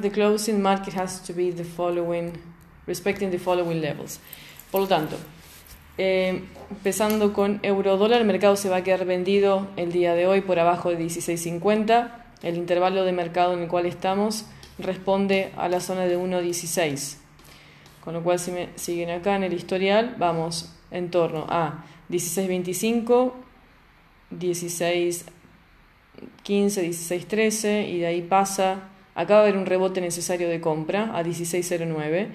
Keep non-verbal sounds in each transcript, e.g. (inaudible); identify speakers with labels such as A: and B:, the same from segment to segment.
A: the closing market has to be the following, respecting the following levels. Por lo tanto, eh, empezando con euro dólar, el mercado se va a quedar vendido el día de hoy por abajo de 16.50. El intervalo de mercado en el cual estamos responde a la zona de 1.16. Con lo cual, si me siguen acá en el historial, vamos en torno a 16.25, 16.15, 16.13 y de ahí pasa, acaba de haber un rebote necesario de compra a 16.09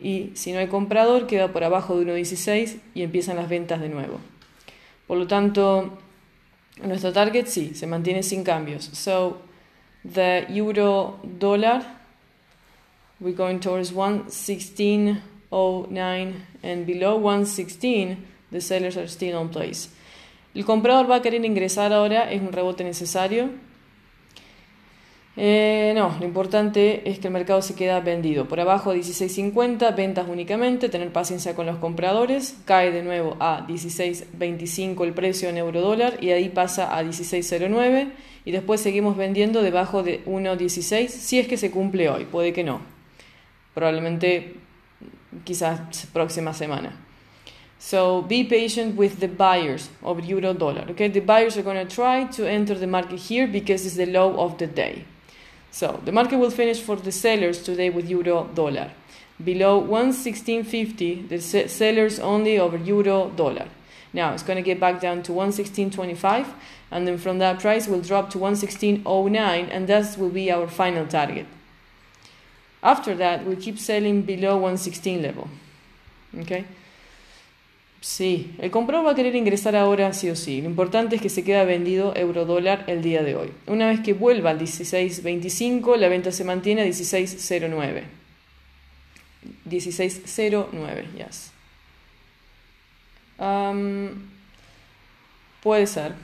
A: y si no hay comprador queda por abajo de 1.16 y empiezan las ventas de nuevo. Por lo tanto, nuestro target sí, se mantiene sin cambios. So, the euro dollar, we're going towards 1.1609 and below 1.16 the sellers are still on place. El comprador va a querer ingresar ahora, es un rebote necesario eh, no, lo importante es que el mercado se queda vendido. Por abajo 16.50, ventas únicamente, tener paciencia con los compradores, cae de nuevo a 16.25 el precio en euro dólar y ahí pasa a 16.09 y después seguimos vendiendo debajo de 1.16 si es que se cumple hoy, puede que no. Probablemente quizás próxima semana. So be patient with the buyers of euro dollar. Okay, the buyers are going to try to enter the market here because it's the low of the day. So the market will finish for the sellers today with euro dollar. Below 116.50, the sellers only over euro dollar. Now it's going to get back down to 116.25, and then from that price will drop to 116.09, and that will be our final target. After that, we keep selling below 116 level. Okay. Sí, el comprador va a querer ingresar ahora sí o sí. Lo importante es que se queda vendido euro dólar el día de hoy. Una vez que vuelva al 16.25, la venta se mantiene a 16.09. 16.09, yes. Um, puede ser.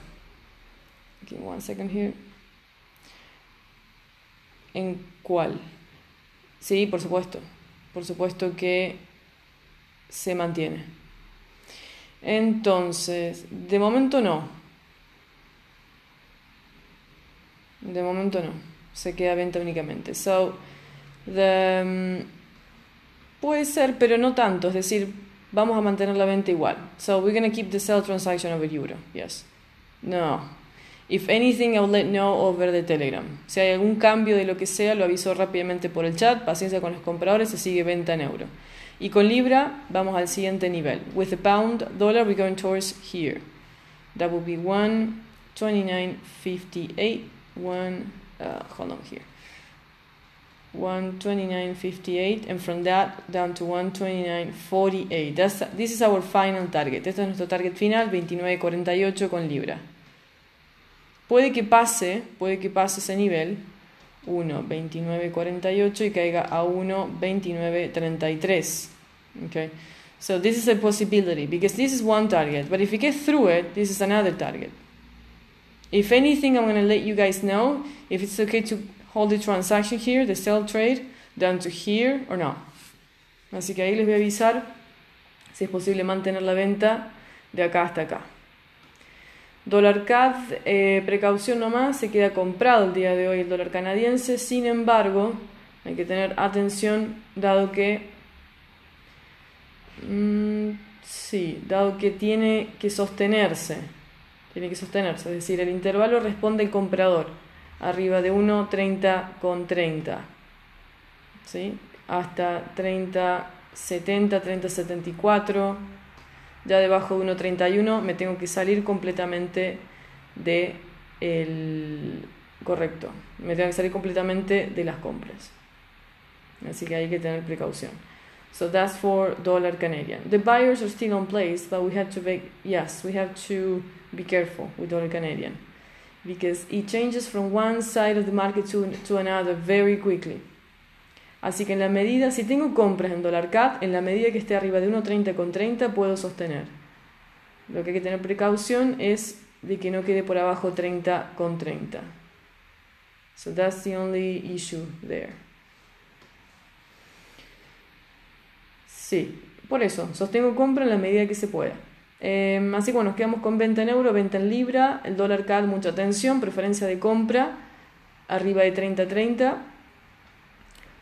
A: Give one second here. ¿En cuál? Sí, por supuesto. Por supuesto que se mantiene. Entonces, de momento no. De momento no. Se queda venta únicamente. So, the, um, puede ser, pero no tanto. Es decir, vamos a mantener la venta igual. So, we're going to keep the sell transaction over euro. Yes. No. If anything, I'll let know over the Telegram. Si hay algún cambio de lo que sea, lo aviso rápidamente por el chat. Paciencia con los compradores, se sigue venta en euro. Y con libra vamos al siguiente nivel. With the pound dollar, we're going towards here. That will be 129.58. One, uh, hold on here. 129.58 and from that down to 129.48. That's, this is our final target. Este es nuestro target final, 29.48 con libra. Puede que pase, puede que pase ese nivel, 1.29.48 y caiga a 1.29.33. Okay, so this is a possibility because this is one target, but if you get through it, this is another target. If anything, I'm going to let you guys know if it's okay to hold the transaction here, the sell trade, down to here or no. Así que ahí les voy a avisar si es posible mantener la venta de acá hasta acá. Dólar CAD, eh, precaución nomás, se queda comprado el día de hoy el dólar canadiense, sin embargo, hay que tener atención dado que, mm, sí, dado que tiene que sostenerse, tiene que sostenerse, es decir, el intervalo responde el comprador, arriba de 1.30 con 30, ¿sí? hasta 30.70, 30.74 ya debajo de 1.31 me tengo que salir completamente de el correcto, me tengo que salir completamente de las compras. Así que hay que tener precaución. So that's for dollar Canadian. The buyers are still on place, but we have to be yes, we have to be careful with dollar Canadian because it changes from one side of the market to, to another very quickly. Así que en la medida, si tengo compras en dólar CAD, en la medida que esté arriba de 1.30 con 30 puedo sostener. Lo que hay que tener precaución es de que no quede por abajo 30 con 30. So that's the only issue there. Sí, por eso, sostengo compra en la medida que se pueda. Em, así que bueno, nos quedamos con venta en euro, venta en libra, el dólar CAD mucha atención, preferencia de compra, arriba de 30-30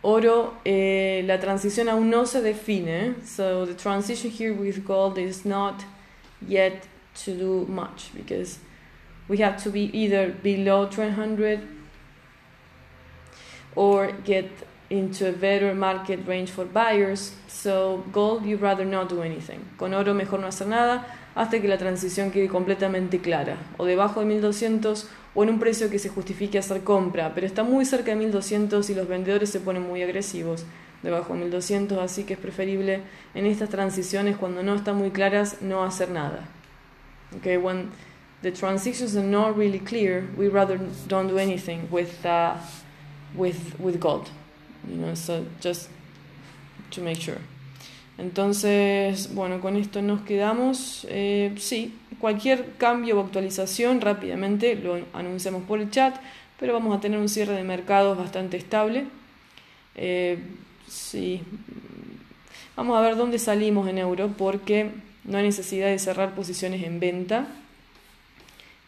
A: Oro, eh, la transición aún no se define. So the transition here with gold is not yet to do much because we have to be either below 300 or get into a better market range for buyers. So gold, you rather not do anything. Con oro mejor no hacer nada hasta que la transición quede completamente clara, o debajo de 1200 o en un precio que se justifique hacer compra, pero está muy cerca de 1200 y los vendedores se ponen muy agresivos debajo de 1200, así que es preferible en estas transiciones cuando no están muy claras no hacer nada. Okay, when the transitions are not really clear, we rather don't do anything with uh, with with gold. You know, just to make sure. Entonces, bueno, con esto nos quedamos. Eh, sí, cualquier cambio o actualización rápidamente lo anunciamos por el chat, pero vamos a tener un cierre de mercados bastante estable. Eh, sí, vamos a ver dónde salimos en euro porque no hay necesidad de cerrar posiciones en venta.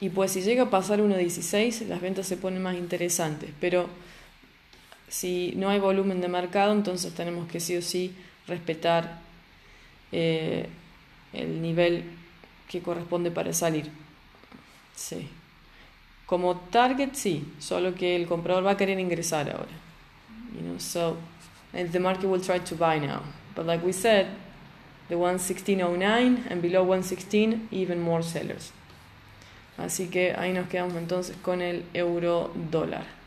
A: Y pues si llega a pasar 1.16, las ventas se ponen más interesantes. Pero si no hay volumen de mercado, entonces tenemos que sí o sí respetar eh, el nivel que corresponde para salir. Sí. Como target, sí, solo que el comprador va a querer ingresar ahora. You know, so the market will try to buy now. But like we said, the 116.09 and below 116, even more sellers. Así que ahí nos quedamos entonces con el euro dólar.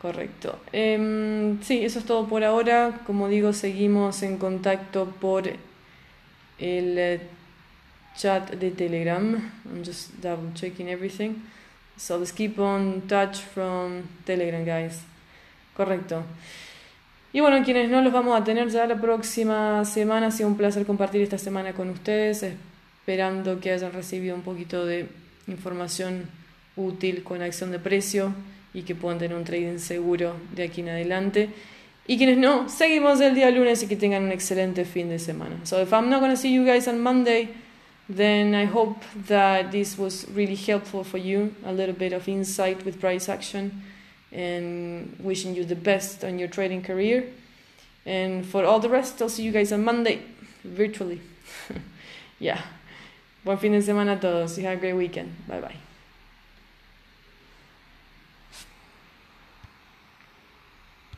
A: Correcto. Eh, sí, eso es todo por ahora. Como digo, seguimos en contacto por el eh, chat de Telegram. I'm just double checking everything. So let's keep on touch from Telegram, guys. Correcto. Y bueno, quienes no los vamos a tener ya la próxima semana, ha sido un placer compartir esta semana con ustedes, esperando que hayan recibido un poquito de información útil con acción de precio y que puedan tener un trading seguro de aquí en adelante. Y quienes no, seguimos el día lunes y que tengan un excelente fin de semana. So if I'm not going to see you guys on Monday, then I hope that this was really helpful for you, a little bit of insight with price action, and wishing you the best on your trading career. And for all the rest, I'll see you guys on Monday, virtually. (laughs) yeah. Buen fin de semana a todos y have a great weekend. Bye bye.